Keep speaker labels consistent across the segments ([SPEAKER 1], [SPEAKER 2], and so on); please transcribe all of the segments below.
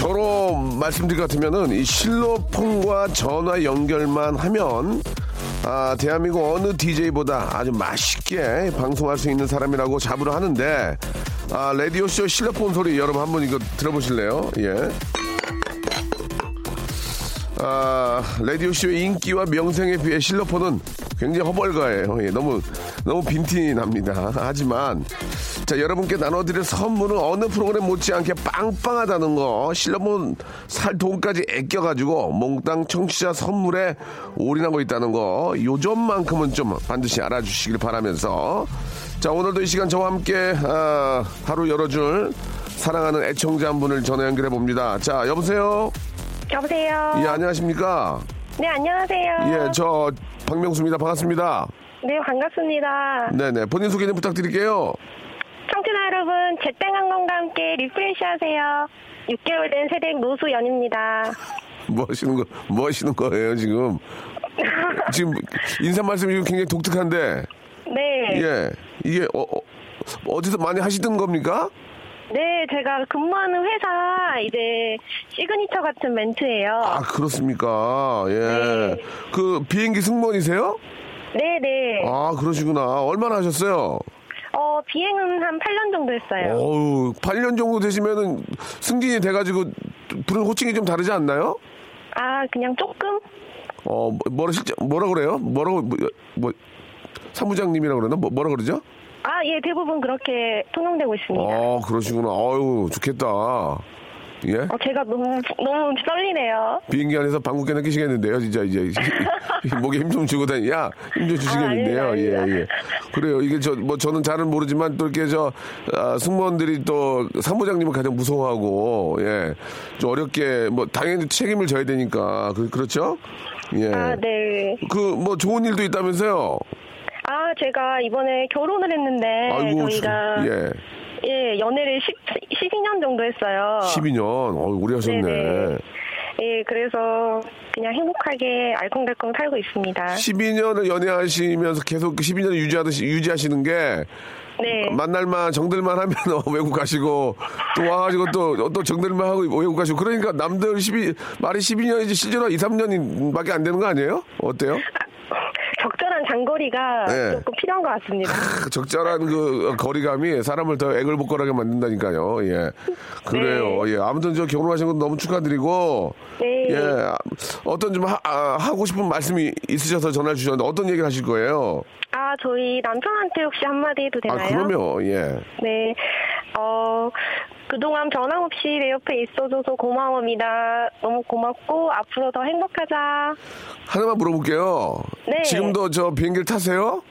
[SPEAKER 1] 저로 말씀드릴 것 같으면은 이 실로폰과 전화 연결만 하면 아, 대한민국 어느 DJ보다 아주 맛있게 방송할 수 있는 사람이라고 자부를 하는데 아, 라디오쇼 실로폰 소리 여러분 한번 이거 들어보실래요? 예. 아, 라디오쇼의 인기와 명성에 비해 실로폰은 굉장히 허벌가예요. 예, 너무, 너무 빈티 납니다. 하지만, 자, 여러분께 나눠드릴 선물은 어느 프로그램 못지않게 빵빵하다는 거, 실로폰 살 돈까지 아껴가지고 몽땅 청취자 선물에 올인하고 있다는 거, 요점만큼은 좀 반드시 알아주시길 바라면서, 자, 오늘도 이 시간 저와 함께, 아, 하루 열어줄 사랑하는 애청자 한 분을 전화 연결해 봅니다. 자, 여보세요?
[SPEAKER 2] 여보세요.
[SPEAKER 1] 예, 안녕하십니까?
[SPEAKER 2] 네, 안녕하세요.
[SPEAKER 1] 예, 저 박명수입니다. 반갑습니다.
[SPEAKER 2] 네, 반갑습니다.
[SPEAKER 1] 네네. 본인 소개 좀 부탁드릴게요.
[SPEAKER 2] 청취자 여러분, 제땡항공과 함께 refresh 하세요. 6개월 된 새댁 노수연입니다.
[SPEAKER 1] 뭐 하시는 거, 뭐 하시는 거예요, 지금? 지금 인사 말씀이 굉장히 독특한데,
[SPEAKER 2] 네.
[SPEAKER 1] 예, 이게 어, 어, 디서 많이 하시던 겁니까?
[SPEAKER 2] 네, 제가 근무하는 회사 이제 시그니처 같은 멘트예요.
[SPEAKER 1] 아, 그렇습니까? 예.
[SPEAKER 2] 네.
[SPEAKER 1] 그 비행기 승무원이세요?
[SPEAKER 2] 네, 네.
[SPEAKER 1] 아, 그러시구나. 얼마나 하셨어요?
[SPEAKER 2] 어, 비행은 한 8년 정도 했어요.
[SPEAKER 1] 어우, 8년 정도 되시면은 승진이 돼가지고 부른 호칭이 좀 다르지 않나요?
[SPEAKER 2] 아, 그냥 조금?
[SPEAKER 1] 어, 뭐- 뭐라 실제 뭐라 그래요? 뭐라고 뭐, 뭐 사무장님이라고 그러나? 뭐, 뭐라 그러죠?
[SPEAKER 2] 아, 예, 대부분 그렇게 통용되고 있습니다.
[SPEAKER 1] 아, 그러시구나. 아유, 좋겠다. 예?
[SPEAKER 2] 어, 제가 너무, 너무 떨리네요.
[SPEAKER 1] 비행기 안에서 방구 깨나 끼시겠는데요, 진짜 이제 목에 힘 좀 주고 다니. 야, 힘 좀 주시겠는데요.
[SPEAKER 2] 아,
[SPEAKER 1] 예, 예. 그래요. 이게 저 뭐 저는 잘은 모르지만 또 이렇게 저 아, 승무원들이 또 사무장님을 가장 무서워하고 예, 좀 어렵게 뭐 당연히 책임을 져야 되니까 그, 그렇죠? 예.
[SPEAKER 2] 아, 네.
[SPEAKER 1] 그 뭐 좋은 일도 있다면서요?
[SPEAKER 2] 아, 제가 이번에 결혼을 했는데
[SPEAKER 1] 아이고,
[SPEAKER 2] 네, 저희가
[SPEAKER 1] 예.
[SPEAKER 2] 예, 연애를 10, 12년 정도 했어요.
[SPEAKER 1] 12년. 어, 오래 하셨네.
[SPEAKER 2] 네네. 예, 그래서 그냥 행복하게 알콩달콩 살고 있습니다.
[SPEAKER 1] 12년을 연애하시면서 계속 그 12년을 유지하듯이 유지하시는 게
[SPEAKER 2] 네.
[SPEAKER 1] 만날만 정들만 하면 외국 가시고 또 와가지고 또또 정들만 하고 외국 가시고 그러니까 남들 12 말이 12년이지 실제로 2, 3년밖에 안 되는 거 아니에요? 어때요?
[SPEAKER 2] 적절한 장거리가
[SPEAKER 1] 네.
[SPEAKER 2] 조금 필요한 것 같습니다.
[SPEAKER 1] 크, 적절한 그 거리감이 사람을 더 애걸복걸하게 만든다니까요. 예. 그래요. 예. 아무튼 저 결혼하신 건 너무 축하드리고
[SPEAKER 2] 네.
[SPEAKER 1] 예. 어떤 좀 하, 고 싶은 말씀이 있으셔서 전화 주셨는데 어떤 얘기를 하실 거예요?
[SPEAKER 2] 아, 저희 남편한테 혹시 한마디 해도
[SPEAKER 1] 아,
[SPEAKER 2] 되나요?
[SPEAKER 1] 그러면 예.
[SPEAKER 2] 네. 어, 그동안 변함 없이 내 옆에 있어줘서 고마움이다. 너무 고맙고, 앞으로 더 행복하자.
[SPEAKER 1] 하나만 물어볼게요.
[SPEAKER 2] 네.
[SPEAKER 1] 지금도 저 비행기를 타세요?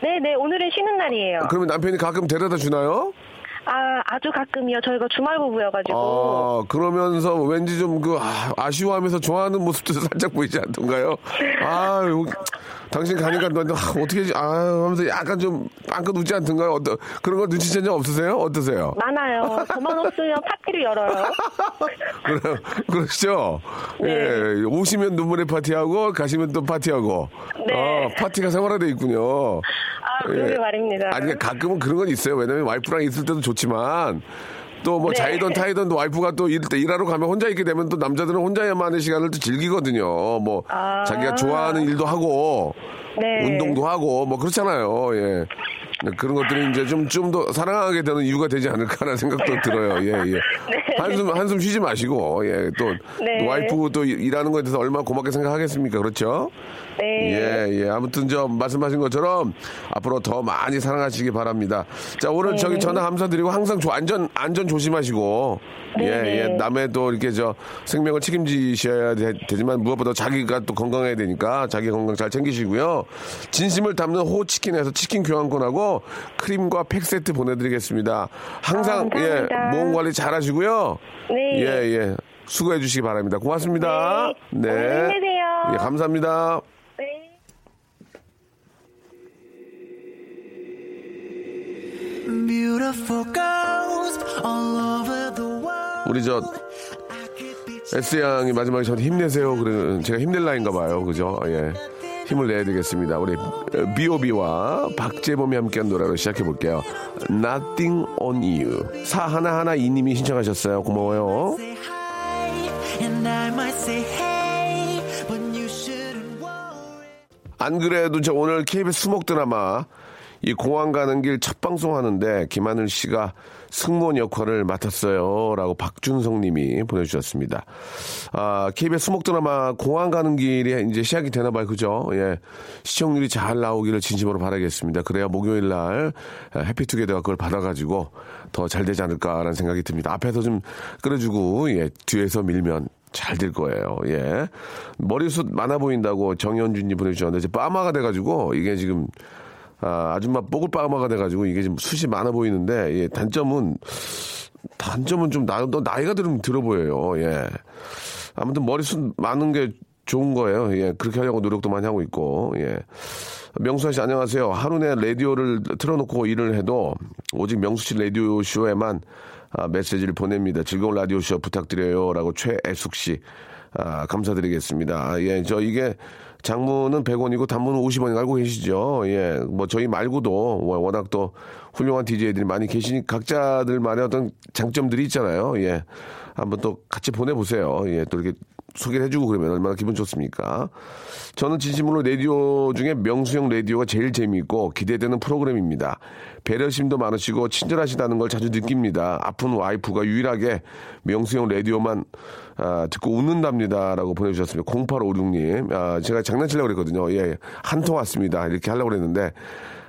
[SPEAKER 2] 네네, 오늘은 쉬는 날이에요.
[SPEAKER 1] 그러면 남편이 가끔 데려다 주나요?
[SPEAKER 2] 아, 아주 가끔이요. 저희가 주말 부부여가지고.
[SPEAKER 1] 아, 그러면서 왠지 좀 그 아 쉬워하면서 좋아하는 모습도 살짝 보이지 않던가요? 아, 당신 가니까 너, 너 아, 어떻게 지 아, 하면서 약간 좀 빵긋 웃지 않던가요? 어떠, 그런 거 눈치챈 적 없으세요? 어떠세요?
[SPEAKER 2] 많아요. 저만 없으면 파티를 열어요.
[SPEAKER 1] 그래, 그러시죠?
[SPEAKER 2] 네.
[SPEAKER 1] 예, 오시면 눈물의 파티하고 가시면 또 파티하고.
[SPEAKER 2] 네.
[SPEAKER 1] 아, 파티가 생활화돼 있군요.
[SPEAKER 2] 아, 그러게 말입니다.
[SPEAKER 1] 아니, 가끔은 그런 건 있어요. 왜냐면 와이프랑 있을 때도 좋지만 또뭐
[SPEAKER 2] 네.
[SPEAKER 1] 자이던 타이던 와이프가 또 일, 일하러 가면 혼자 있게 되면 또 남자들은 혼자야만의 시간을 또 즐기거든요. 뭐
[SPEAKER 2] 아.
[SPEAKER 1] 자기가 좋아하는 일도 하고
[SPEAKER 2] 네.
[SPEAKER 1] 운동도 하고 뭐 그렇잖아요. 예. 네, 그런 것들이 이제 좀, 좀 더 사랑하게 되는 이유가 되지 않을까라는 생각도 들어요. 예, 예. 한숨, 한숨 쉬지 마시고, 예, 또,
[SPEAKER 3] 네.
[SPEAKER 1] 와이프 또 일하는 거에 대해서 얼마나 고맙게 생각하겠습니까? 그렇죠?
[SPEAKER 3] 네.
[SPEAKER 1] 예, 예. 아무튼 저 말씀하신 것처럼 앞으로 더 많이 사랑하시기 바랍니다. 자, 오늘 저기 전화 감사드리고 항상 조- 안전, 안전 조심하시고. 예,
[SPEAKER 3] 네.
[SPEAKER 1] 예. 남의 또 이렇게 저 생명을 책임지셔야 되, 지만 무엇보다 자기가 또 건강해야 되니까 자기 건강 잘 챙기시고요. 진심을 담는 호치킨에서 치킨 교환권하고 크림과 팩 세트 보내드리겠습니다. 항상,
[SPEAKER 3] 아,
[SPEAKER 1] 예. 몸 관리 잘 하시고요.
[SPEAKER 3] 네.
[SPEAKER 1] 예, 예. 수고해 주시기 바랍니다. 고맙습니다.
[SPEAKER 3] 네. 오늘 힘내세요.
[SPEAKER 1] 예, 감사합니다. 우리 저 S 양이 마지막에 저한테 힘내세요. 그래 제가 힘낼 나인가 봐요. 그죠? 예. 힘을 내야 되겠습니다. 우리 B.O.B와 박재범이 함께한 노래로 시작해 볼게요. Nothing on You. 사 하나 하나 이님이 신청하셨어요. 고마워요. 안 그래도 저 오늘 KBS 수목 드라마 이 공항 가는 길 첫 방송 하는데 김하늘 씨가 승무원 역할을 맡았어요. 라고 박준성 님이 보내주셨습니다. 아, KBS 수목 드라마 공항 가는 길이 이제 시작이 되나 봐요. 그죠? 예. 시청률이 잘 나오기를 진심으로 바라겠습니다. 그래야 목요일 날 해피투게더가 그걸 받아가지고 더 잘 되지 않을까라는 생각이 듭니다. 앞에서 좀 끌어주고, 예, 뒤에서 밀면 잘될 거예요. 예. 머리숱 많아 보인다고 정현준님 보내주셨는데, 이제 빠마가 돼가지고, 이게 지금, 아, 아줌마 뽀글 빠마가 돼가지고, 이게 지금 숱이 많아 보이는데, 예, 단점은, 단점은 좀, 나, 너 나이가 들으면 들어 보여요. 예. 아무튼 머리숱 많은 게 좋은 거예요. 예. 그렇게 하려고 노력도 많이 하고 있고, 예. 명수 씨 안녕하세요. 하루 내 라디오를 틀어놓고 일을 해도 오직 명수 씨 라디오 쇼에만 아, 메시지를 보냅니다. 즐거운 라디오 쇼 부탁드려요라고 최애숙 씨 아, 감사드리겠습니다. 아, 예, 저 이게 장문은 100원이고 단문은 50원이 알고 계시죠? 예, 뭐 저희 말고도 워- 워낙 또 훌륭한 DJ들이 많이 계시니 각자들만의 어떤 장점들이 있잖아요. 예, 한번 또 같이 보내보세요. 예, 또 이렇게 소개를 해주고 그러면 얼마나 기분 좋습니까? 저는 진심으로 라디오 중에 명수형 라디오가 제일 재미있고 기대되는 프로그램입니다. 배려심도 많으시고 친절하시다는 걸 자주 느낍니다. 아픈 와이프가 유일하게 명수형 라디오만 아, 듣고 웃는답니다라고 보내주셨습니다. 0856님. 아, 제가 장난치려고 그랬거든요. 예, 한통 왔습니다. 이렇게 하려고 그랬는데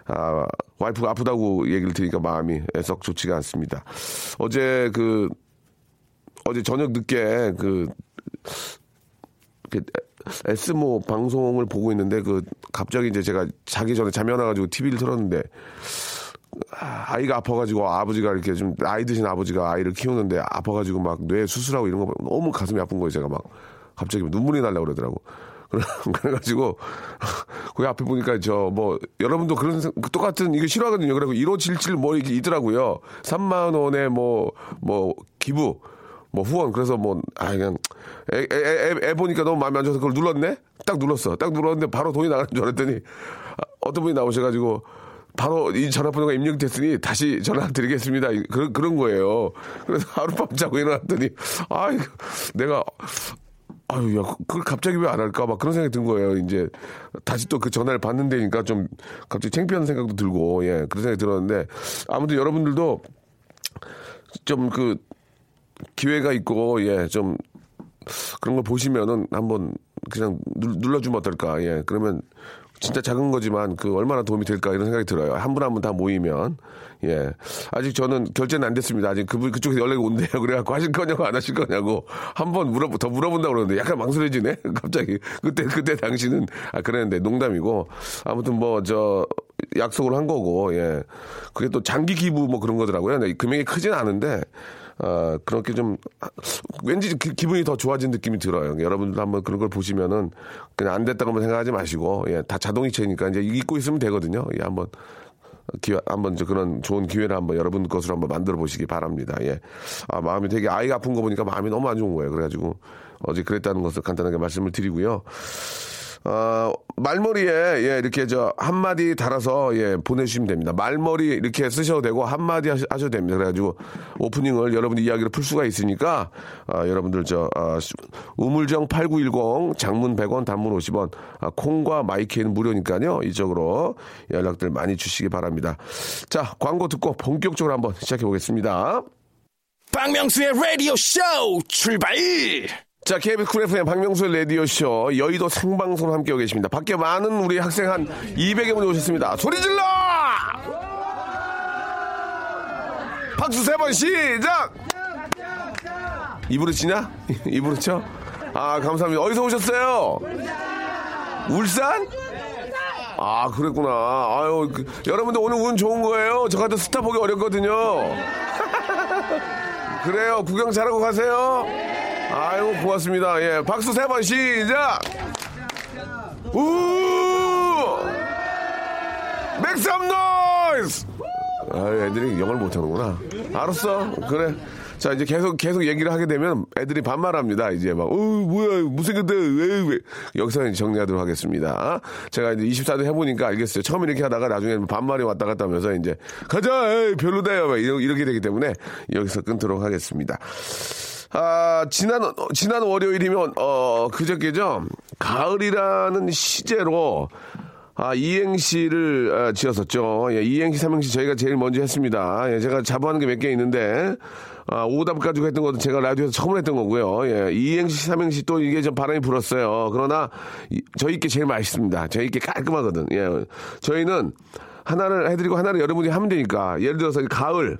[SPEAKER 1] 아, 와이프가 아프다고 얘기를 들으니까 마음이 썩 좋지가 않습니다. 어제 그 어제 저녁 늦게 그 그 S모 방송을 보고 있는데 그 갑자기 이제 제가 자기 전에 잠이 안 와가지고 TV를 틀었는데 아, 아이가 아파가지고 아버지가 이렇게 좀 나이 드신 아버지가 아이를 키우는데 아파가지고 막 뇌 수술하고 이런 거 너무 가슴이 아픈 거예요 제가 막. 갑자기 눈물이 날라 고 그러더라고. 그래- 그래가지고 거기 앞에 보니까 저 뭐 여러분도 그런 생- 똑같은 이게 싫어하거든요. 그리고 1577 뭐 이게 있더라고요. 3만 원의 뭐뭐 기부 뭐 후원 그래서 뭐 아 그냥 애, 애, 애, 애 보니까 너무 마음에 안 들어서 그걸 눌렀네 딱 눌렀어 딱 눌렀는데 바로 돈이 나가는 줄 알았더니 아, 어떤 분이 나오셔가지고 바로 이 전화번호가 입력됐으니 다시 전화 드리겠습니다 이- 그런 거예요 그래서 하룻밤 자고 일어났더니 아 내가 아유, 야, 그걸 갑자기 왜 안 할까? 막 그런 생각이 든 거예요. 이제 다시 또 그 전화를 받는다니까 좀 갑자기 창피한 생각도 들고, 예, 그런 생각이 들었는데 아무튼 여러분들도 좀 그 기회가 있고, 예, 좀 그런 걸 보시면은 한번 그냥 눌- 눌러주면 어떨까? 예, 그러면 진짜 작은 거지만 그 얼마나 도움이 될까 이런 생각이 들어요. 한 분 한 분 다 모이면 예 아직 저는 결제는 안 됐습니다. 아직 그분 그쪽에서 연락이 온대요. 그래갖고 하실 거냐고 안 하실 거냐고 한 번 물어 더 물어본다 고 그러는데 약간 망설여지네. 갑자기 그때 그때 당시는 아 그랬는데 농담이고 아무튼 뭐 저 약속을 한 거고 예 그게 또 장기 기부 뭐 그런 거더라고요. 근데 금액이 크진 않은데. 어, 그렇게 좀, 아, 왠지 기, 기분이 더 좋아진 느낌이 들어요. 여러분들 한번 그런 걸 보시면은 그냥 안 됐다고만 생각하지 마시고, 예, 다 자동이체니까 이제 잊고 있으면 되거든요. 예, 한번 기회, 한번 저 그런 좋은 기회를 한번 여러분 것으로 한번 만들어 보시기 바랍니다. 예. 아, 마음이 되게 아이가 아픈 거 보니까 마음이 너무 안 좋은 거예요. 그래가지고 어제 그랬다는 것을 간단하게 말씀을 드리고요. 어, 말머리에, 예, 이렇게 저, 한마디 달아서, 예, 보내주시면 됩니다. 말머리 이렇게 쓰셔도 되고, 한마디 하시- 하셔도 됩니다. 그래가지고, 오프닝을 여러분들 이야기를 풀 수가 있으니까, 아, 여러분들 저, 아, 수- 우물정 8910, 장문 100원, 단문 50원, 아, 콩과 마이케이는 무료니까요. 이쪽으로 연락들 많이 주시기 바랍니다. 자, 광고 듣고 본격적으로 한번 시작해 보겠습니다.
[SPEAKER 4] 박명수의 라디오 쇼 출발!
[SPEAKER 1] 자, KBS 쿨 FM 박명수의 라디오쇼 여의도 생방송 함께하고 계십니다. 밖에 많은 우리 학생 한 200여 분이 오셨습니다. 소리 질러! 박수 세 번 시작! 입으로 치냐? 입으로 쳐? 아, 감사합니다. 어디서 오셨어요? 울산? 아, 그랬구나. 아유, 그, 여러분들 오늘 운 좋은 거예요. 저 같은 스타 보기 어렵거든요. 그래요. 구경 잘하고 가세요. 아이고, 고맙습니다. 예. 박수 세 번 시작! 우! Make some noise! 아, 애들이 영어를 못하는구나. 알았어. 그래. 자, 이제 계속, 계속 얘기를 하게 되면 애들이 반말합니다. 이제 막, 어, 뭐야, 무색인데, 왜, 왜. 여기서 정리하도록 하겠습니다. 제가 이제 24도 해보니까 알겠어요. 처음에 이렇게 하다가 나중에 반말이 왔다 갔다 하면서 이제, 가자! 에이, 별로다요. 막 이러- 이렇게 되기 때문에 여기서 끊도록 하겠습니다. 아, 지난, 어, 지난 월요일이면, 어, 그저께죠. 가을이라는 시제로, 아, 이행시를 아, 지었었죠. 예, 이행시, 삼행시 저희가 제일 먼저 했습니다. 예, 제가 자부하는 게 몇 개 있는데, 아, 오답 가지고 했던 것도 제가 라디오에서 처음 했던 거고요. 예, 이행시, 삼행시 또 이게 좀 바람이 불었어요. 그러나, 이- 저희께 제일 맛있습니다. 저희께 깔끔하거든. 예, 저희는 하나를 해드리고 하나를 여러분이 하면 되니까, 예를 들어서 이 가을,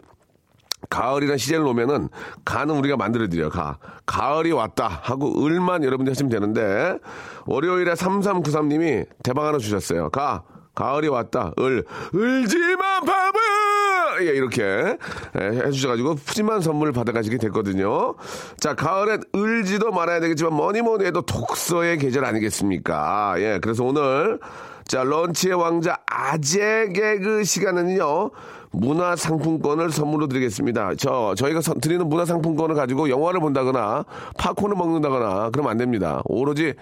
[SPEAKER 1] 가을이란 시제를 놓으면은 가는 우리가 만들어드려요. 가. 가을이 왔다 하고 을만 여러분들이 하시면 되는데 월요일에 3393님이 대박 하나 주셨어요. 가. 가을이 왔다. 을. 을지만 바보! 예, 이렇게 예, 해주셔가지고 푸짐한 선물을 받아가시게 됐거든요. 자, 가을엔 을지도 말아야 되겠지만 뭐니 뭐니 해도 독서의 계절 아니겠습니까? 예, 그래서 오늘 자, 런치의 왕자 아재 개그 시간은요. 문화 상품권을 선물로 드리겠습니다. 저 저희가 선- 드리는 문화 상품권을 가지고 영화를 본다거나 팝콘을 먹는다거나 그러면 안 됩니다. 오로지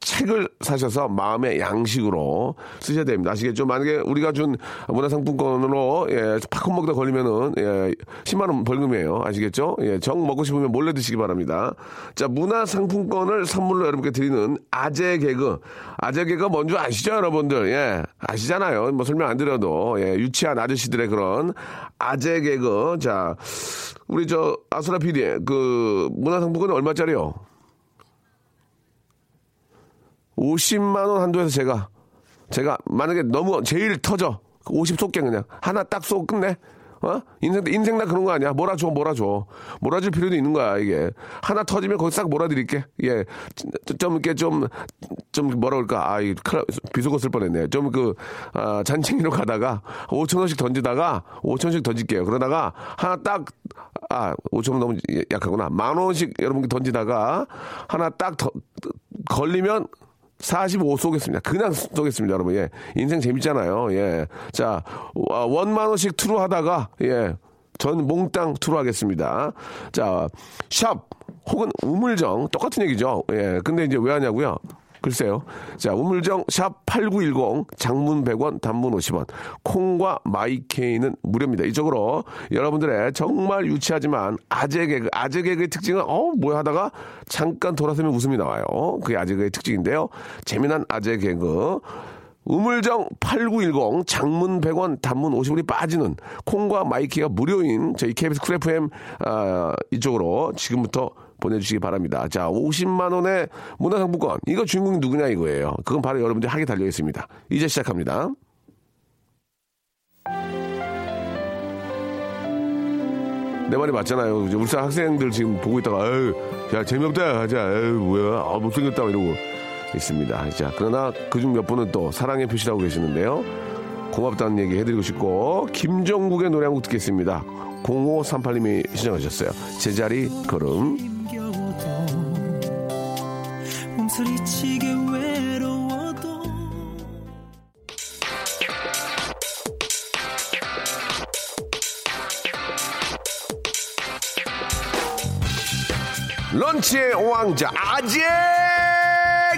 [SPEAKER 1] 책을 사셔서 마음의 양식으로 쓰셔야 됩니다. 아시겠죠? 만약에 우리가 준 문화상품권으로 예, 팝콘 먹다 걸리면은 예, 10만 원 벌금이에요. 아시겠죠? 예, 정 먹고 싶으면 몰래 드시기 바랍니다. 자, 문화상품권을 선물로 여러분께 드리는 아재 개그. 아재 개그가 뭔지 아시죠, 여러분들? 예, 아시잖아요. 뭐 설명 안 드려도 예, 유치한 아저씨들의 그런 아재 개그. 자, 우리 저 아수라 PD 그 문화상품권은 얼마짜리요? 50만 원 한도에서 제가 제가 만약에 너무 제일 터져. 50 쏠게 그냥. 하나 딱 쏘고 끝내. 어? 인생 인생 나 그런 거 아니야? 몰아줘 몰아줘. 몰아줄 필요도 있는 거야 이게. 하나 터지면 거기 싹 몰아드릴게. 예 좀 이렇게 좀 좀 뭐라 그럴까? 아이 큰일 나- 비속어 쓸 뻔했네. 좀 그 아, 잔챙이로 가다가 5천 원씩 던지다가 5천 원씩 던질게요. 그러다가 하나 딱 아, 5천 원 너무 약하구나. 만 원씩 여러분께 던지다가 하나 딱 더- 걸리면 45 쏘겠습니다. 그냥 쏘겠습니다, 여러분. 예. 인생 재밌잖아요. 예. 자, 와, 원만 원씩 투로 하다가, 예. 전 몽땅 투로 하겠습니다. 자, 샵, 혹은 우물정, 똑같은 얘기죠. 예. 근데 이제 왜 하냐고요? 글쎄요. 자, 우물정 샵 8910 장문 100원 단문 50원 콩과 마이케이는 무료입니다. 이쪽으로 여러분들의 정말 유치하지만 아재 개그 아재 개그의 특징은 어 뭐야 하다가 잠깐 돌아서면 웃음이 나와요. 그게 아재 개그의 특징인데요. 재미난 아재 개그 우물정 8910 장문 100원 단문 50원이 빠지는 콩과 마이케이가 무료인 저희 KBS 쿨 FM 아, 이쪽으로 지금부터 보내주시기 바랍니다. 자, 50만 원의 문화상품권 이거 주인공이 누구냐 이거예요. 그건 바로 여러분들 하게 달려 있습니다. 이제 시작합니다. 내 말이 맞잖아요. 이제 울산 학생들 지금 보고 있다가 아유, 야 재미없다 하자. 아유 뭐야, 아, 못생겼다 이러고 있습니다. 자, 그러나 그중 몇 분은 또 사랑의 표시라고 계시는데요. 고맙다는 얘기 해드리고 싶고 김종국의 노래 한 곡 듣겠습니다. 0538님이 시청하셨어요. 제자리 걸음.
[SPEAKER 5] 소리치게 외로워도
[SPEAKER 1] 런치의 왕자 아재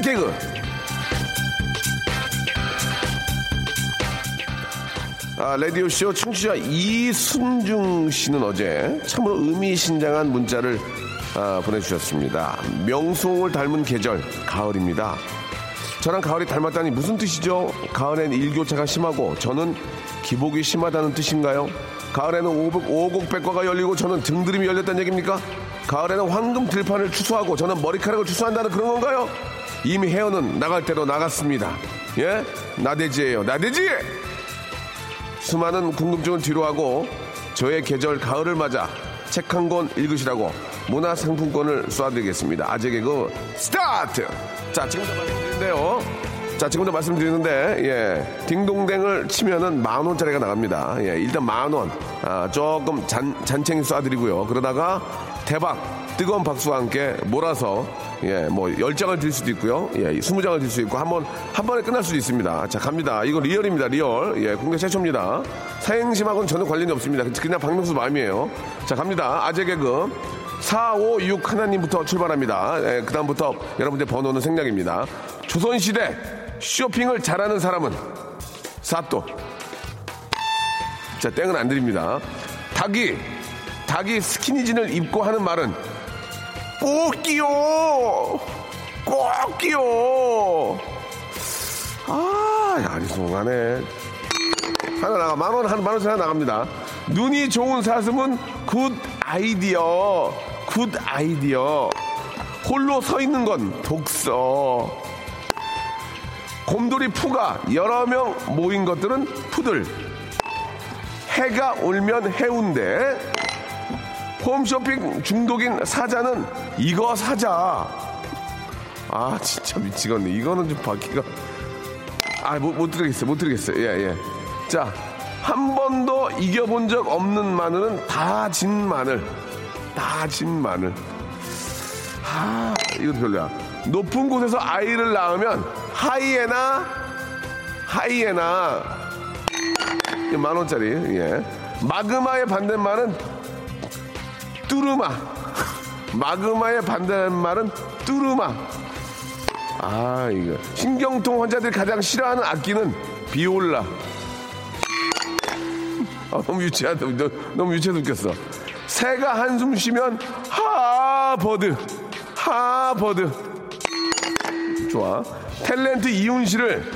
[SPEAKER 1] 개그. 아, 라디오쇼 청취자 이순중 씨는 어제 참으로 의미심장한 문자를 아, 보내주셨습니다. 명송을 닮은 계절, 가을입니다. 저랑 가을이 닮았다니 무슨 뜻이죠? 가을엔 일교차가 심하고 저는 기복이 심하다는 뜻인가요? 가을에는 오곡, 오곡 백과가 열리고 저는 등드림이 열렸다는 얘기입니까? 가을에는 황금 들판을 추수하고 저는 머리카락을 추수한다는 그런 건가요? 이미 헤어는 나갈 대로 나갔습니다. 예? 나대지예요. 나대지! 수많은 궁금증을 뒤로하고 저의 계절 가을을 맞아 책 한 권 읽으시라고 문화상품권을 쏴드리겠습니다. 아재 개그 스타트! 자, 지금부터 말씀드리는데요. 자, 지금부터 말씀드리는데, 예. 딩동댕을 치면은 만 원짜리가 나갑니다. 예, 일단 만 원. 아, 조금 잔, 잔챙이 쏴드리고요. 그러다가 대박, 뜨거운 박수와 함께 몰아서, 예, 뭐, 열장을 드릴 수도 있고요. 예, 스무 장을 드릴 수 있고, 한 번, 한 번에 끝날 수도 있습니다. 자, 갑니다. 이거 real입니다, real. 예, 국내 최초입니다. 사행심하고는 전혀 관련이 없습니다. 그냥 박명수 마음이에요. 자, 갑니다. 아재 개그. 456 하나님부터 출발합니다. 예, 그 다음부터 여러분들 번호는 생략입니다. 조선시대 쇼핑을 잘하는 사람은 사또. 자, 땡은 안 드립니다. 닭이, 닭이 스키니진을 입고 하는 말은 꼭 끼요! 꼭 끼요! 아, 야, 아리송하네. 하나 나가, 만 원, 한 만 원씩 하나 나갑니다. 눈이 좋은 사슴은 good idea. Good idea. 홀로 서 있는 건 독서. 곰돌이 푸가 여러 명 모인 것들은 푸들. 해가 울면 해운대. 홈쇼핑 중독인 사자는 이거 사자. 아, 진짜 미치겠네. 이거는 좀 받기가. 아, 못, 못 드리겠어요. 못 드리겠어요. 예, 예. 자, 한 번도 이겨본 적 없는 마늘은 다 진 마늘. 다 진 마늘. 아, 이것도 별로야. 높은 곳에서 아이를 낳으면 하이에나, 하이에나. 이거 만 원짜리, 예. 마그마의 반대말은 뚜르마. 마그마의 반대말은 뚜르마. 아, 이거. 신경통 환자들이 가장 싫어하는 악기는 비올라. 아, 너무 유치하다. 너, 너무 유치해서 웃겼어. 새가 한숨 쉬면 하버드. 하버드. 좋아. 탤런트 이훈 씨를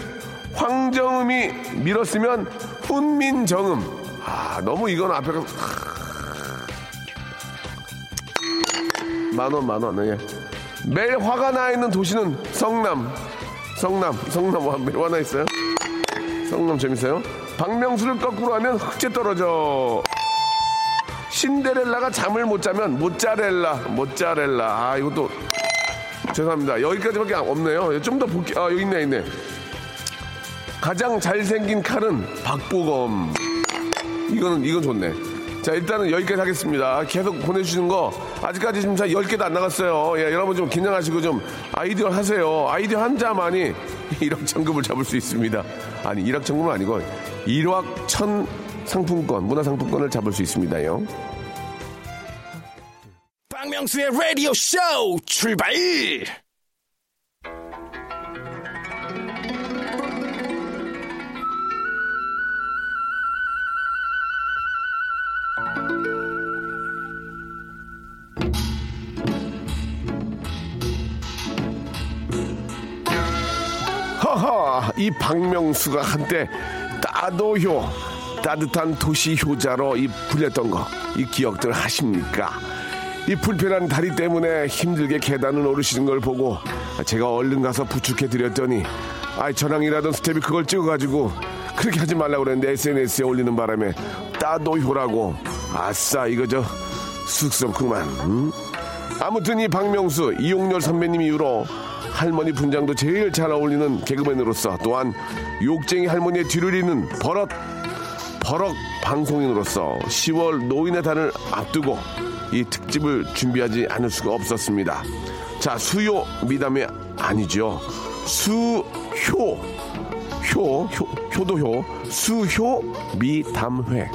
[SPEAKER 1] 황정음이 밀었으면 훈민정음. 아, 너무 이건 앞에가. 만 원, 만 원. 예. 매일 화가 나 있는 도시는 성남. 성남. 성남 와, 매일 화나 있어요? 성남 재밌어요? 박명수를 거꾸로 하면 흑제 떨어져. 신데렐라가 잠을 못 자면 모짜렐라, 모짜렐라. 아, 이것도 죄송합니다. 여기까지밖에 없네요. 좀 더 볼게. 아, 여기 있네, 있네. 가장 잘생긴 칼은 박보검. 이거는, 이건 좋네. 자, 일단은 여기까지 하겠습니다. 계속 보내주시는 거, 아직까지 지금 10개도 안 나갔어요. 예, 여러분 좀 긴장하시고 좀 아이디어 하세요. 아이디어 한 자만이 1억 천금을 잡을 수 있습니다. 아니, 1억 천금은 아니고, 1억 천 상품권, 문화상품권을 잡을 수 있습니다요.
[SPEAKER 6] 박명수의 라디오 쇼 출발!
[SPEAKER 1] 이 박명수가 한때 따도효, 따뜻한 도시 효자로 이 불렸던 거, 이 기억들 하십니까? 이 불편한 다리 때문에 힘들게 계단을 오르시는 걸 보고 제가 얼른 가서 부축해 드렸더니 아이 저랑이라던 스텝이 그걸 찍어가지고 그렇게 하지 말라고 그랬는데 SNS에 올리는 바람에 따도효라고 아싸 이거 저 쑥스럽구만 응? 아무튼 이 박명수 이용렬 선배님 이후로 할머니 분장도 제일 잘 어울리는 개그맨으로서 또한 욕쟁이 할머니의 뒤를 잇는 버럭 버럭 방송인으로서 10월 노인의 달을 앞두고 이 특집을 준비하지 않을 수가 없었습니다. 자 수요 미담이 아니죠. 수효 효, 효 효도효 수효 미담회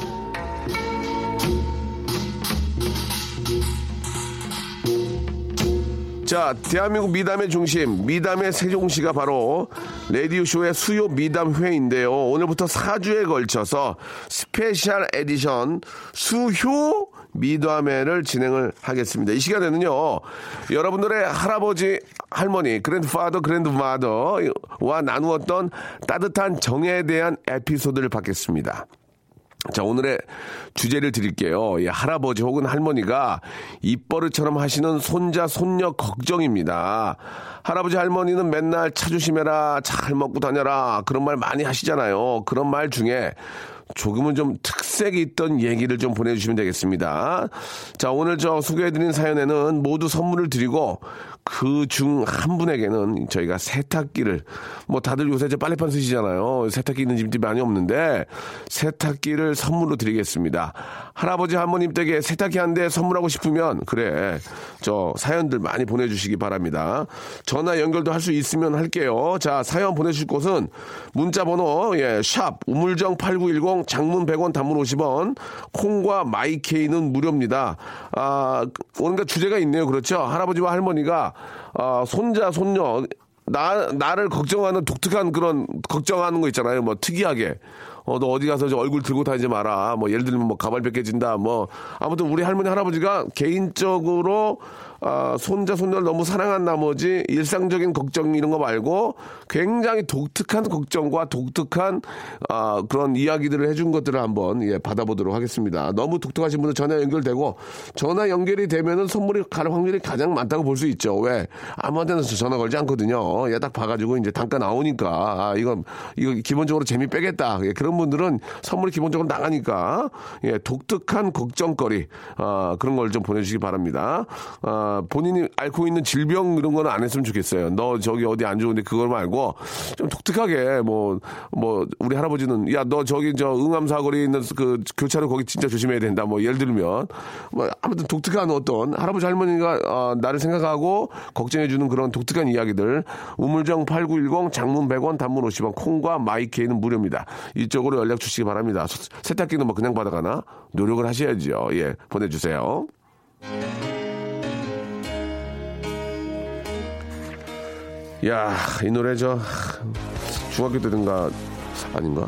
[SPEAKER 1] 자, 대한민국 미담의 중심, 미담의 세종시가 바로 라디오쇼의 수요 미담 회인데요. 오늘부터 4주에 걸쳐서 special edition 수요 미담회를 진행을 하겠습니다. 이 시간에는요, 여러분들의 할아버지, 할머니, grandfather, grandmother와 나누었던 따뜻한 정에 대한 에피소드를 받겠습니다. 자, 오늘의 주제를 드릴게요. 이 할아버지 혹은 할머니가 입버릇처럼 하시는 손자, 손녀 걱정입니다. 할아버지, 할머니는 맨날 차 조심해라, 잘 먹고 다녀라, 그런 말 많이 하시잖아요. 그런 말 중에 조금은 좀 특색이 있던 얘기를 좀 보내주시면 되겠습니다. 자, 오늘 저 소개해드린 사연에는 모두 선물을 드리고 그 중 한 분에게는 저희가 세탁기를 뭐 다들 요새 이제 빨래판 쓰시잖아요. 세탁기 있는 집들이 많이 없는데 세탁기를 선물로 드리겠습니다. 할아버지 할머님 댁에 세탁기 한 대 선물하고 싶으면 그래 저 사연들 많이 보내주시기 바랍니다. 전화 연결도 할 수 있으면 할게요. 자 사연 보내실 곳은 문자번호 예샵 우물정 8910 장문 100원 단문 50원 콩과 마이케이는 무료입니다. 아 오늘 주제가 있네요. 그렇죠? 할아버지와 할머니가 아, 손자 손녀 나 나를 걱정하는 독특한 그런 걱정하는 거 있잖아요. 뭐 특이하게. 어, 너 어디 가서 저 얼굴 들고 다니지 마라. 뭐, 예를 들면 뭐, 가발 벗겨진다. 뭐, 아무튼 우리 할머니, 할아버지가 개인적으로, 아, 손자, 손녀를 너무 사랑한 나머지 일상적인 걱정 이런 거 말고 굉장히 독특한 걱정과 독특한, 아, 그런 이야기들을 해준 것들을 한번, 예, 받아보도록 하겠습니다. 너무 독특하신 분들 전화 연결되고, 전화 연결이 되면은 선물이 갈 확률이 가장 많다고 볼 수 있죠. 왜? 아무한테나 전화 걸지 않거든요. 예, 딱 봐가지고 이제 단가 나오니까, 아, 이거, 이거 기본적으로 재미 빼겠다. 예, 그런 분들은 선물이 기본적으로 나가니까 예, 독특한 걱정거리 아, 그런 걸 좀 보내주시기 바랍니다. 아, 본인이 앓고 있는 질병 이런 거는 안 했으면 좋겠어요. 너 저기 어디 안 좋은데 그걸 말고 좀 독특하게 뭐 뭐 우리 할아버지는 야 너 저기 저 응암 사거리 있는 그 교차로 거기 진짜 조심해야 된다. 뭐 예를 들면 뭐 아무튼 독특한 어떤 할아버지 할머니가 어, 나를 생각하고 걱정해주는 그런 독특한 이야기들 우물정 8910 장문 100원 단문 50원 콩과 마이케이는 무료입니다. 이쪽으로 연락 주시기 바랍니다. 세- 세탁기는 뭐 그냥 받아가나? 노력을 하셔야죠. 예, 보내주세요. 야, 이 노래 저 중학교 때든가 아닌가?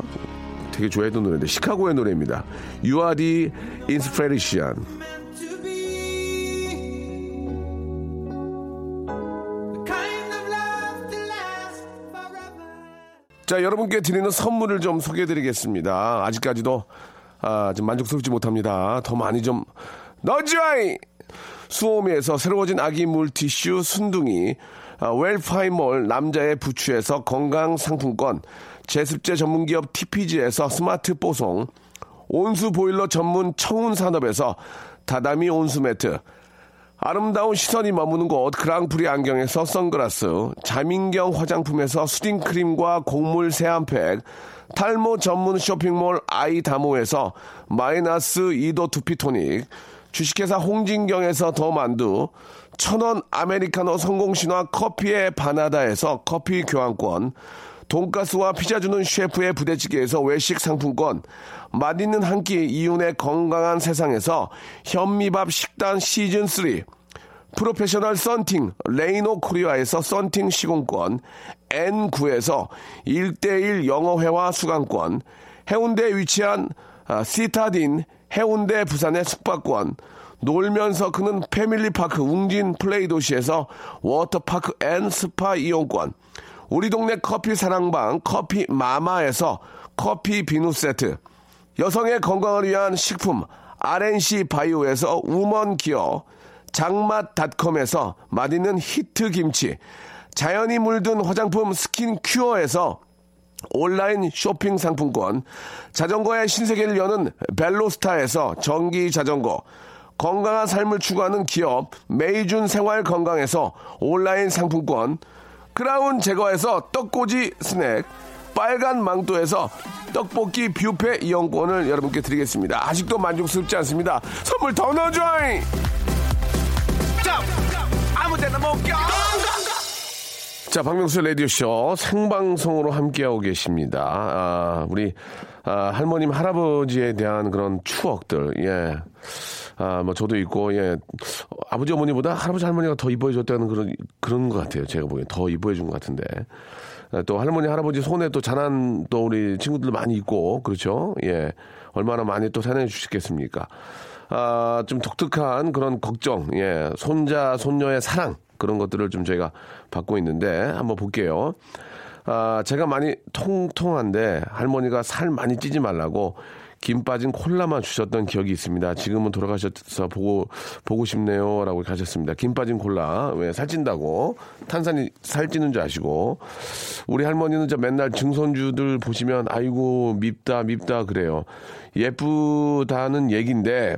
[SPEAKER 1] 되게 좋아했던 노래인데 시카고의 노래입니다. You are the inspiration. 자, 여러분께 드리는 선물을 좀 소개해 드리겠습니다. 아직까지도 아, 좀 만족스럽지 못합니다. 더 많이 좀 넣어줘이! 수오미에서 새로워진 아기 물티슈 순둥이, 아, 웰파이몰 남자의 부추에서 건강 상품권, 제습제 전문기업 TPG에서 스마트 뽀송, 온수 보일러 전문 청운 산업에서 다다미 온수 매트, 아름다운 시선이 머무는 곳 그랑프리 안경에서 선글라스 자민경 화장품에서 수딩크림과 곡물 세안팩 탈모 전문 쇼핑몰 아이다모에서 마이너스 2도 두피토닉 주식회사 홍진경에서 더 만두 천원 아메리카노 성공신화 커피의 바나다에서 커피 교환권 돈가스와 피자 주는 셰프의 부대찌개에서 외식 상품권, 맛있는 한 끼 이윤의 건강한 세상에서 현미밥 식단 시즌 3, 프로페셔널 썬팅 레이노 코리아에서 썬팅 시공권, N9에서 1대1 영어회화 수강권, 해운대에 위치한 아, 시타딘 해운대 부산의 숙박권, 놀면서 크는 패밀리파크 웅진 플레이 도시에서 워터파크 and 스파 이용권, 우리 동네 커피 사랑방 커피 마마에서 커피 비누 세트, 여성의 건강을 위한 식품 RNC 바이오에서 우먼 기어, 장맛닷컴에서 맛있는 히트 김치, 자연이 물든 화장품 스킨 큐어에서 온라인 쇼핑 상품권, 자전거의 신세계를 여는 벨로스타에서 전기 자전거, 건강한 삶을 추구하는 기업 메이준 생활 건강에서 온라인 상품권, 크라운 제과에서 떡꼬지 스낵, 빨간 망토에서 떡볶이 뷔페 이용권을 여러분께 드리겠습니다. 아직도 만족스럽지 않습니다. 선물 더 넣어줘잉! 자, 박명수 라디오쇼 생방송으로 함께하고 계십니다. 아, 우리, 아, 할머님, 할아버지에 대한 그런 추억들, 예. 아, 뭐, 저도 있고, 예. 아버지, 어머니보다 할아버지, 할머니가 더 이뻐해줬다는 그런, 그런 것 같아요. 제가 보기엔 더 이뻐해준 것 같은데. 또 할머니 할아버지 손에 또 자란 또 우리 친구들 많이 있고 그렇죠. 예. 얼마나 많이 또 사랑해 주시겠습니까? 아, 좀 독특한 그런 걱정, 예. 손자, 손녀의 사랑, 그런 것들을 좀 저희가 받고 있는데, 한번 볼게요. 아, 제가 많이 통통한데, 할머니가 살 많이 찌지 말라고, 김 빠진 콜라만 주셨던 기억이 있습니다. 지금은 돌아가셔서 보고, 보고 싶네요. 라고 가셨습니다. 김 빠진 콜라. 왜? 살찐다고. 탄산이 살찌는 줄 아시고. 우리 할머니는 저 맨날 증손주들 보시면, 아이고, 밉다, 밉다, 그래요. 예쁘다는 얘기인데,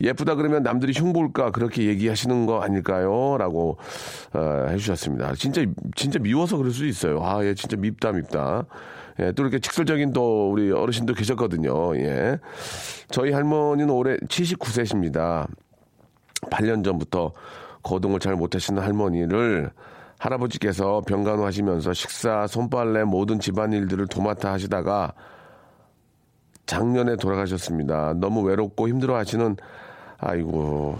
[SPEAKER 1] 예쁘다 그러면 남들이 흉볼까 그렇게 얘기하시는 거 아닐까요? 라고 어, 해주셨습니다. 진짜 진짜 미워서 그럴 수 있어요. 아, 예, 진짜 밉다 밉다. 예, 또 이렇게 직설적인 또 우리 어르신도 계셨거든요. 예. 저희 할머니는 올해 79세십니다. 8년 전부터 거동을 잘 못하시는 할머니를 할아버지께서 병간호 하시면서 식사, 손빨래, 모든 집안일들을 도맡아 하시다가 작년에 돌아가셨습니다. 너무 외롭고 힘들어 하시는 아이고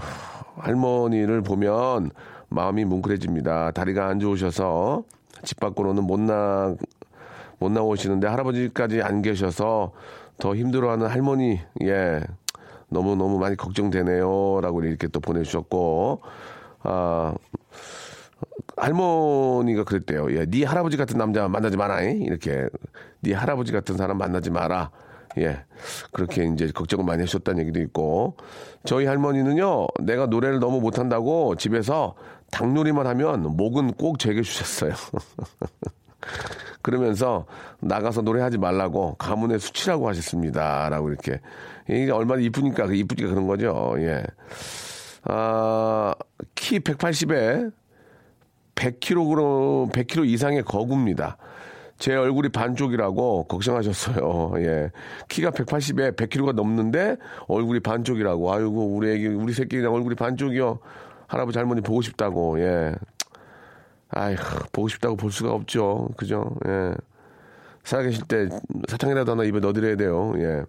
[SPEAKER 1] 할머니를 보면 마음이 뭉클해집니다. 다리가 안 좋으셔서 집 밖으로는 못 나, 못 나오시는데 할아버지까지 안 계셔서 더 힘들어하는 할머니, 예. 너무 너무 많이 걱정되네요. 라고 이렇게 또 보내주셨고, 아, 할머니가 그랬대요. 예, 네 할아버지 같은 남자 만나지 마라. 이렇게 네 할아버지 같은 사람 만나지 마라. 예, 그렇게 이제 걱정을 많이 하셨다는 얘기도 있고 저희 할머니는요, 내가 노래를 너무 못한다고 집에서 닭요리만 하면 목은 꼭 제게 주셨어요. 그러면서 나가서 노래하지 말라고 가문의 수치라고 하셨습니다. 라고 이렇게. 이게 얼마나 이쁘니까, 그 이쁘니까 그런 거죠. 예. 아, 키 180에 100kg, 100kg 이상의 거구입니다. 제 얼굴이 반쪽이라고 걱정하셨어요. 예. 키가 180에 100kg가 넘는데 얼굴이 반쪽이라고. 아이고, 우리 애기, 우리 새끼랑 얼굴이 반쪽이요. 할아버지 할머니 보고 싶다고. 예. 아이고, 보고 싶다고 볼 수가 없죠. 그죠? 예. 살아계실 때 사탕이라도 하나 입에 넣어드려야 돼요. 예.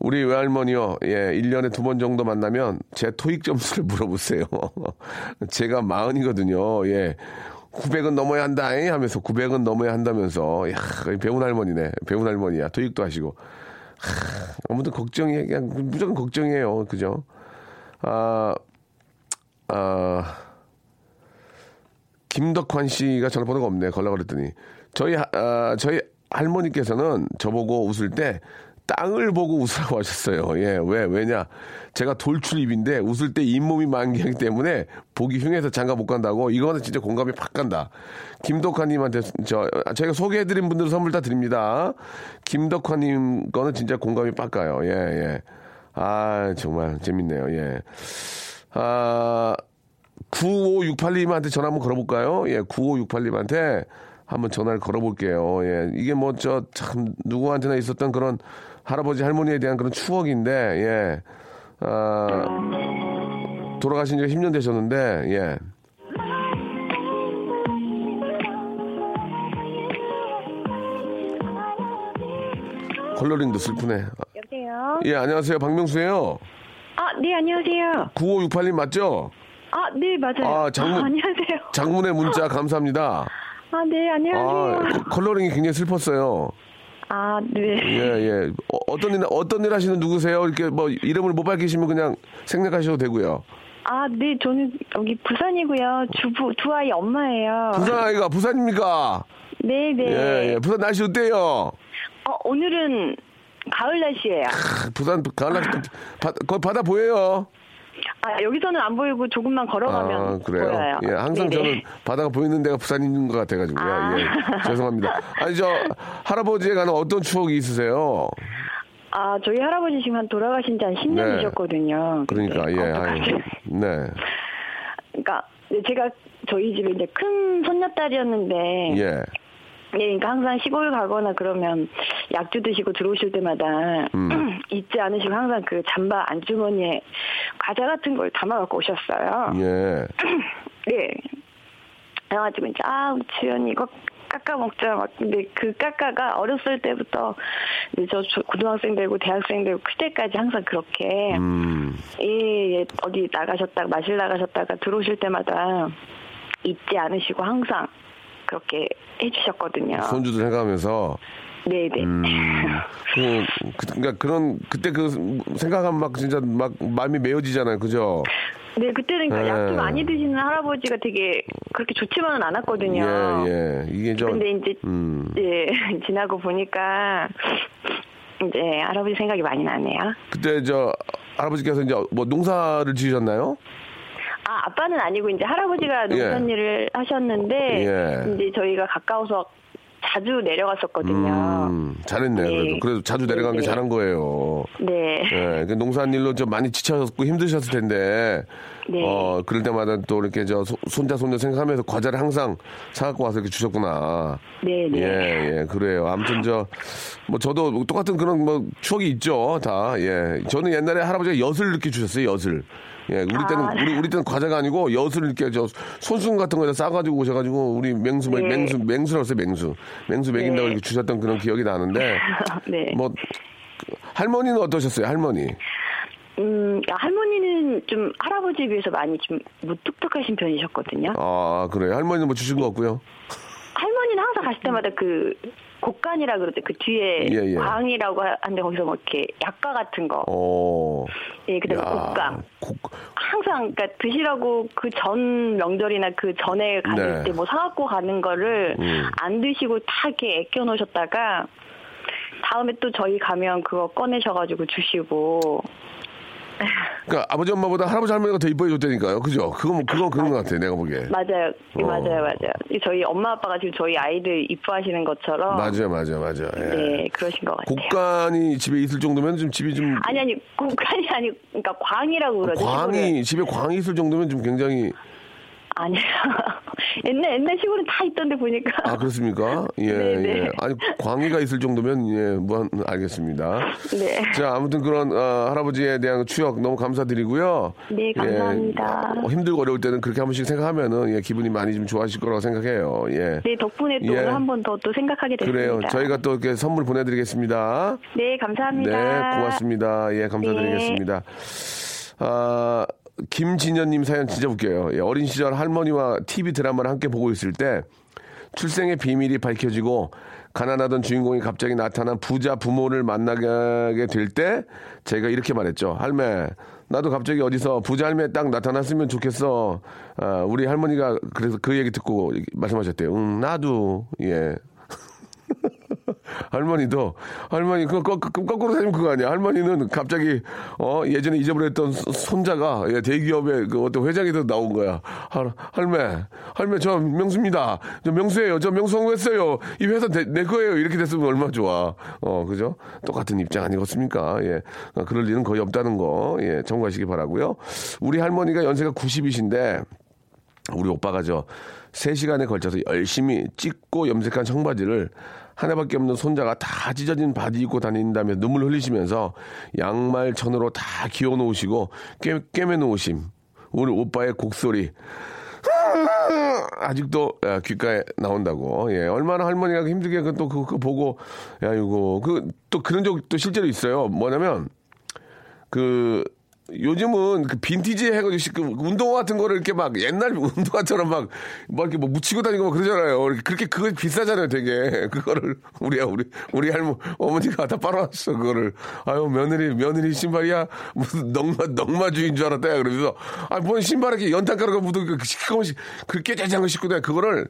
[SPEAKER 1] 우리 외할머니요, 예, 1년에 두 번 정도 만나면 제 토익 점수를 물어보세요. 제가 마흔이거든요. 예. 900은 넘어야 한다, 잉? 하면서 900은 넘어야 한다면서. 야, 배운 할머니네. 배운 할머니야. 토익도 하시고. 하, 아무튼 걱정이, 그냥 무조건 걱정이에요. 그죠? 아, 아, 김덕환 씨가 전화번호가 없네. 걸라 그랬더니. 저희, 하- 아, 저희 할머니께서는 저보고 웃을 때 땅을 보고 웃으라고 하셨어요. 예, 왜, 왜냐. 제가 돌출입인데 웃을 때 잇몸이 만개하기 때문에 보기 흉해서 장가 못 간다고 이거는 진짜 공감이 팍 간다. 김덕환님한테 저, 저희가 소개해드린 분들 선물 다 드립니다. 김덕환님 거는 진짜 공감이 팍 가요. 예, 예. 아, 정말 재밌네요. 예. 아, 9568님한테 전화 한번 걸어볼까요? 예, 9568님한테 한번 전화를 걸어볼게요. 예, 이게 뭐 저 참 누구한테나 있었던 그런 할아버지 할머니에 대한 그런 추억인데, 예, 아, 돌아가신 지 10년 되셨는데, 예. 컬러링도 슬프네.
[SPEAKER 3] 여보세요?
[SPEAKER 1] 예, 안녕하세요. 박명수예요.
[SPEAKER 3] 아, 네, 안녕하세요.
[SPEAKER 1] 9568님 맞죠?
[SPEAKER 3] 아, 네, 맞아요.
[SPEAKER 1] 아, 장문-
[SPEAKER 3] 안녕하세요.
[SPEAKER 1] 장문의 문자 감사합니다.
[SPEAKER 3] 아, 네, 안녕하세요.
[SPEAKER 1] 아, 컬러링이 굉장히 슬펐어요.
[SPEAKER 3] 아, 네.
[SPEAKER 1] 예, 예. 어, 떤 일, 어떤 일 하시는 누구세요? 이렇게 뭐 이름을 못 밝히시면 그냥 생략하셔도 되고요.
[SPEAKER 3] 아, 네, 저는 여기 부산이고요. 주부, 두 아이 엄마예요.
[SPEAKER 1] 부산 아이가 부산입니까?
[SPEAKER 3] 네, 네.
[SPEAKER 1] 예, 예. 부산 날씨 어때요?
[SPEAKER 3] 어, 오늘은 가을 날씨예요.
[SPEAKER 1] 크, 부산 가을 날씨 좀 바, 거기 바다 보여요?
[SPEAKER 3] 아, 여기서는 안 보이고 조금만 걸어가면
[SPEAKER 1] 아, 그래요?
[SPEAKER 3] 보여요.
[SPEAKER 1] 예, 항상
[SPEAKER 3] 네네.
[SPEAKER 1] 저는 바다가 보이는 데가 부산인 것 같아가지고요.
[SPEAKER 3] 아.
[SPEAKER 1] 예, 죄송합니다. 아니, 저, 할아버지에 관한 어떤 추억이 있으세요?
[SPEAKER 3] 아, 저희 할아버지 지금 한 돌아가신 지 한 10년
[SPEAKER 1] 네.
[SPEAKER 3] 되셨거든요.
[SPEAKER 1] 그러니까,
[SPEAKER 3] 근데
[SPEAKER 1] 예? 아유, 네.
[SPEAKER 3] 그러니까 이제 제가 저희 집에 이제 큰 손녀딸이었는데
[SPEAKER 1] 예.
[SPEAKER 3] 예, 그러니까 항상 시골 가거나 그러면 약주 드시고 들어오실 때마다
[SPEAKER 1] 음.
[SPEAKER 3] 잊지 않으시고 항상 그 잠바 안주머니에 과자 같은 걸 담아 갖고 오셨어요.
[SPEAKER 1] 예.
[SPEAKER 3] 네. 그래가지고 이제 아 우리 지연이 이거 깎아 먹자 막 근데 그 깎아가 어렸을 때부터 이제 저 조- 고등학생 되고 대학생 되고 클 때까지 항상 그렇게
[SPEAKER 1] 음.
[SPEAKER 3] 예, 예, 어디 나가셨다가 마실 나가셨다가 들어오실 때마다 잊지 않으시고 항상 그렇게 해주셨거든요.
[SPEAKER 1] 손주들 해가면서
[SPEAKER 3] 네네.
[SPEAKER 1] 음, 그, 그, 그러니까 그런 그때 그 생각하면 막 진짜 막 마음이 메어지잖아요, 그죠?
[SPEAKER 3] 네, 그때는 그러니까
[SPEAKER 1] 예.
[SPEAKER 3] 약도 많이 드시는 할아버지가 되게 그렇게 좋지만은 않았거든요.
[SPEAKER 1] 예, 예. 이게 저
[SPEAKER 3] 근데 이제
[SPEAKER 1] 음.
[SPEAKER 3] 예, 지나고 보니까 이제 할아버지 생각이 많이 나네요.
[SPEAKER 1] 그때 저 할아버지께서 이제 뭐 농사를 지으셨나요?
[SPEAKER 3] 아, 아빠는 아니고 이제 할아버지가 농촌 일을 하셨는데
[SPEAKER 1] 예.
[SPEAKER 3] 이제 저희가 가까워서 자주 내려갔었거든요.
[SPEAKER 1] 음, 잘했네.
[SPEAKER 3] 네.
[SPEAKER 1] 그래도 그래도 자주 내려간 게
[SPEAKER 3] 네.
[SPEAKER 1] 잘한 거예요.
[SPEAKER 3] 네.
[SPEAKER 1] 예, 그 농산 일로 좀 많이 지쳤고 힘드셨을 텐데,
[SPEAKER 3] 네.
[SPEAKER 1] 어, 그럴 때마다 또 이렇게 저 소- 손자, 손녀 생각하면서 과자를 항상 사갖고 와서 이렇게 주셨구나.
[SPEAKER 3] 네, 네.
[SPEAKER 1] 예, 예, 그래요. 아무튼 저, 뭐 저도 똑같은 그런 뭐 추억이 있죠, 다. 예. 저는 옛날에 할아버지가 엿을 이렇게 주셨어요, 엿을. 예, 우리 때는,
[SPEAKER 3] 아.
[SPEAKER 1] 우리, 우리 때는 과자가 아니고 엿을 이렇게 저 손순 같은 거에다 싸가지고 오셔가지고 우리 맹수,
[SPEAKER 3] 네.
[SPEAKER 1] 맹수, 했어요, 맹수. 맹수 먹인다고
[SPEAKER 3] 네.
[SPEAKER 1] 이렇게 주셨던 그런 기억이 나는데,
[SPEAKER 3] 네.
[SPEAKER 1] 뭐, 할머니는 어떠셨어요, 할머니?
[SPEAKER 3] 음, 할머니는 좀 할아버지에 비해서 많이 좀 무뚝뚝하신 편이셨거든요.
[SPEAKER 1] 아, 그래요. 할머니는 뭐 주신 거 없고요.
[SPEAKER 3] 할머니는 항상 가실 때마다 그 곡간이라 그러죠. 그 뒤에
[SPEAKER 1] 예, 예.
[SPEAKER 3] 광이라고 하는데 거기서 뭐 이렇게 약과 같은 거.
[SPEAKER 1] 어.
[SPEAKER 3] 예, 그다음에
[SPEAKER 1] 야,
[SPEAKER 3] 곡감.
[SPEAKER 1] 곡,
[SPEAKER 3] 항상 그러니까 드시라고 그 전 명절이나 그 전에 가실
[SPEAKER 1] 네.
[SPEAKER 3] 때뭐 사갖고 가는 거를
[SPEAKER 1] 음.
[SPEAKER 3] 안 드시고 다 이렇게 아껴 놓으셨다가 다음에 또 저희 가면 그거 꺼내셔가지고 주시고
[SPEAKER 1] 그러니까 아버지 엄마보다 할아버지 할머니가 더 이뻐해 줬다니까요. 그죠? 그건 뭐- 그건 그런 것 같아. 내가 보기에.
[SPEAKER 3] 맞아요,
[SPEAKER 1] 어.
[SPEAKER 3] 맞아요, 맞아요. 저희 엄마 아빠가 지금 저희 아이들 이뻐하시는 것처럼
[SPEAKER 1] 맞아요, 맞아요, 맞아요. 예.
[SPEAKER 3] 네 그러신 것 같아요.
[SPEAKER 1] 곡간이 집에 있을 정도면 좀 집이 좀
[SPEAKER 3] 아니 아니 곡간이 아니 그러니까 광이라고 그러죠.
[SPEAKER 1] 광이 집에 광이 있을 정도면 좀 굉장히
[SPEAKER 3] 아니요. 옛날 옛날 시골은 다 있던데 보니까.
[SPEAKER 1] 아 그렇습니까? 예,
[SPEAKER 3] 네네.
[SPEAKER 1] 예. 아니 광이가 있을 정도면 예, 무한 알겠습니다.
[SPEAKER 3] 네.
[SPEAKER 1] 자, 아무튼 그런 어, 할아버지에 대한 추억 너무 감사드리고요.
[SPEAKER 3] 네, 감사합니다.
[SPEAKER 1] 예, 어, 힘들고 어려울 때는 그렇게 한 번씩 생각하면은 예, 기분이 많이 좀 좋아질 거라고 생각해요. 예.
[SPEAKER 3] 네 덕분에 또
[SPEAKER 1] 예.
[SPEAKER 3] 오늘 한번 더 또 생각하게 됐습니다.
[SPEAKER 1] 그래요. 저희가 또 이렇게 선물 보내드리겠습니다.
[SPEAKER 3] 네 감사합니다.
[SPEAKER 1] 네, 고맙습니다. 예, 감사드리겠습니다. 아, 김진현님 사연 진짜 웃겨요. 예, 어린 시절 할머니와 TV 드라마를 함께 보고 있을 때 출생의 비밀이 밝혀지고 가난하던 주인공이 갑자기 나타난 부자 부모를 만나게 될 때 제가 이렇게 말했죠. 할매, 나도 갑자기 어디서 부자 할매 딱 나타났으면 좋겠어. 아, 우리 할머니가 그래서 그 얘기 듣고 말씀하셨대요. 응, 나도, 예. 할머니도 할머니 그 거, 거, 거꾸로 생각하면 그거 아니야. 할머니는 갑자기 어 예전에 잊어버렸던 소- 손자가 예, 대기업의 그 어떤 회장이 더 나온 거야. 할, 할매, 할매 저 명수입니다. 저 명수예요. 저 명수 성공했어요. 이 회사 내, 내 거예요. 이렇게 됐으면 얼마 나 좋아. 어 그죠? 똑같은 입장 아니겠습니까? 예, 어, 그럴 일은 거의 없다는 거 예, 참고하시기 바라고요. 우리 할머니가 연세가 90이신데 우리 오빠가 저 3시간에 걸쳐서 열심히 찍고 염색한 청바지를 하나밖에 없는 손자가 다 찢어진 바지 입고 다닌다며 눈물 흘리시면서 양말 천으로 다 기어 놓으시고 꿰, 꿰매 놓으심. 우리 오빠의 곡소리. 아직도 야, 귓가에 나온다고. 예, 얼마나 할머니가 힘들게 그또 그거 보고 야 이거 그 또 그런 적도 실제로 있어요. 뭐냐면 그 요즘은 그 빈티지 해가지고 그 운동화 같은 거를 이렇게 막 옛날 운동화처럼 막, 막 이렇게 뭐 묻히고 다니고 막 그러잖아요. 그렇게 그거 비싸잖아요, 되게. 그거를 우리야, 우리, 우리 할머, 어머니가 다 빨아왔어, 그거를. 아유, 며느리, 며느리 신발이야. 무슨 넉마, 넉마주인 줄 알았다, 야. 그러면서. 아, 뭔 신발에 이렇게 연탄가루가 묻은 그 시커먼, 시- 그 깨끗한 거 씻고 다 그거를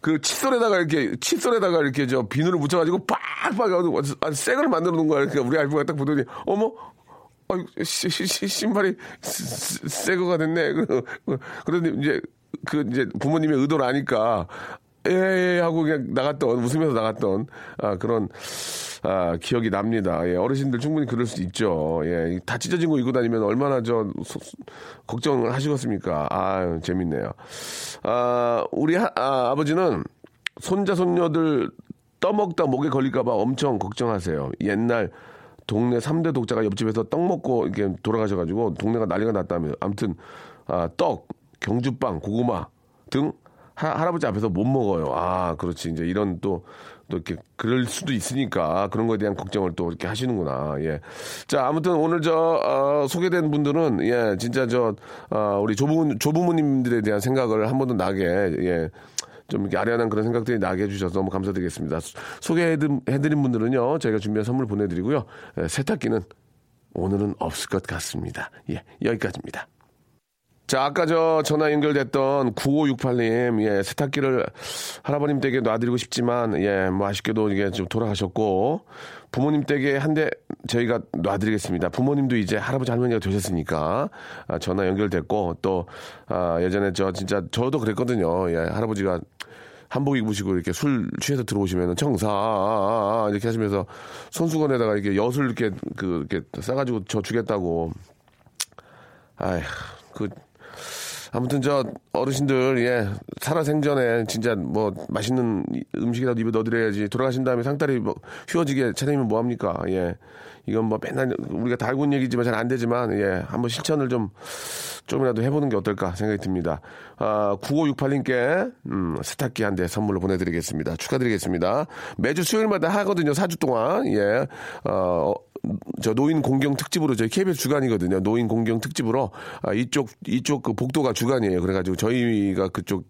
[SPEAKER 1] 그 칫솔에다가 이렇게 칫솔에다가 이렇게 저 비누를 묻혀가지고 빡빡 아주 새걸 만들어 놓은 거야. 그러니까 우리 알부가 딱 보더니 어머 아, 시, 시, 시, 신발이 새- 새 거가 됐네. 그런데 이제 그 이제 부모님의 의도를 아니까 예, 예 하고 그냥 나갔던 웃으면서 나갔던 아, 그런 아, 기억이 납니다. 예, 어르신들 충분히 그럴 수 있죠. 예, 다 찢어진 거 입고 다니면 얼마나 저 소- 걱정을 하시겠습니까? 아, 재밌네요. 아, 우리 하- 아, 아버지는 손자 손녀들 떠먹다 목에 걸릴까봐 엄청 걱정하세요. 옛날 동네 3대 독자가 옆집에서 떡 먹고 이렇게 돌아가셔가지고 동네가 난리가 났다며. 아무튼, 아, 떡, 경주빵, 고구마 등 하, 할아버지 앞에서 못 먹어요. 아, 그렇지. 이제 이런 또, 또 이렇게 그럴 수도 있으니까 그런 거에 대한 걱정을 또 이렇게 하시는구나. 예. 자, 아무튼 오늘 저, 어, 소개된 분들은 예, 진짜 저, 어, 우리 조부모, 조부모님들에 대한 생각을 한 번 더 나게, 예. 좀 이렇게 아련한 그런 생각들이 나게 해주셔서 너무 감사드리겠습니다. 소- 소개해드린 분들은요, 저희가 준비한 선물 보내드리고요. 예, 세탁기는 오늘은 없을 것 같습니다. 예, 여기까지입니다. 자, 아까 저 전화 연결됐던 9568님, 예, 세탁기를 할아버님 댁에 놔드리고 싶지만, 예, 뭐 아쉽게도 이게 좀 돌아가셨고, 부모님 댁에 한 대 저희가 놔드리겠습니다. 부모님도 이제 할아버지 할머니가 되셨으니까, 아, 전화 연결됐고, 또, 아, 예전에 저 진짜 저도 그랬거든요. 예, 할아버지가 한복 입으시고 이렇게 술 취해서 들어오시면은 청사 이렇게 하시면서 손수건에다가 이렇게 엿을 이렇게 그 이렇게 싸가지고 저 주겠다고 아휴, 그, 아무튼 저 어르신들, 예, 살아생전에 진짜 뭐 맛있는 음식이라도 입에 넣어드려야지. 돌아가신 다음에 상다리 뭐 휘어지게 차리면 뭐합니까? 예. 이건 뭐 맨날 우리가 다 알고 있는 얘기지만 잘 안 되지만, 예, 한번 실천을 좀, 좀이라도 해보는 게 어떨까 생각이 듭니다. 아, 9568님께, 음, 세탁기 한 대 선물로 보내드리겠습니다. 축하드리겠습니다. 매주 수요일마다 하거든요. 4주 동안. 예. 어, 저 노인 공경 특집으로 저희 KBS 주간이거든요. 노인 공경 특집으로 아, 이쪽 이쪽 그 복도가 주간이에요. 그래가지고 저희가 그쪽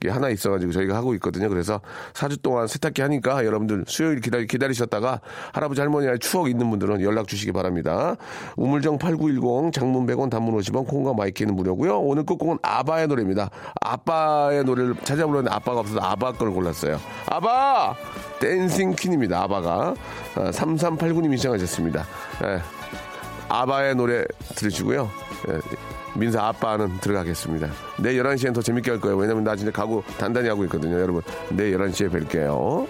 [SPEAKER 1] 게 하나 있어가지고 저희가 하고 있거든요. 그래서 4주 동안 세탁기 하니까 여러분들 수요일 기다리, 기다리셨다가 할아버지 할머니의 추억 있는 분들은 연락 주시기 바랍니다. 우물정 8910 장문 100원 단문 50원 콩과 마이키는 무료고요. 오늘 끝곡은 아바의 노래입니다. 아빠의 노래를 찾아보려는데 아빠가 없어서 아바 걸 골랐어요. 아바! Dancing Queen입니다. 아바가. 3389님이 신청하셨습니다. 예. 아바의 노래 들으시고요. 예, 민사 아빠는 들어가겠습니다. 내일 11시엔 더 재밌게 할 거예요. 왜냐면 나 진짜 각오 단단히 하고 있거든요. 여러분, 내일 11시에 뵐게요.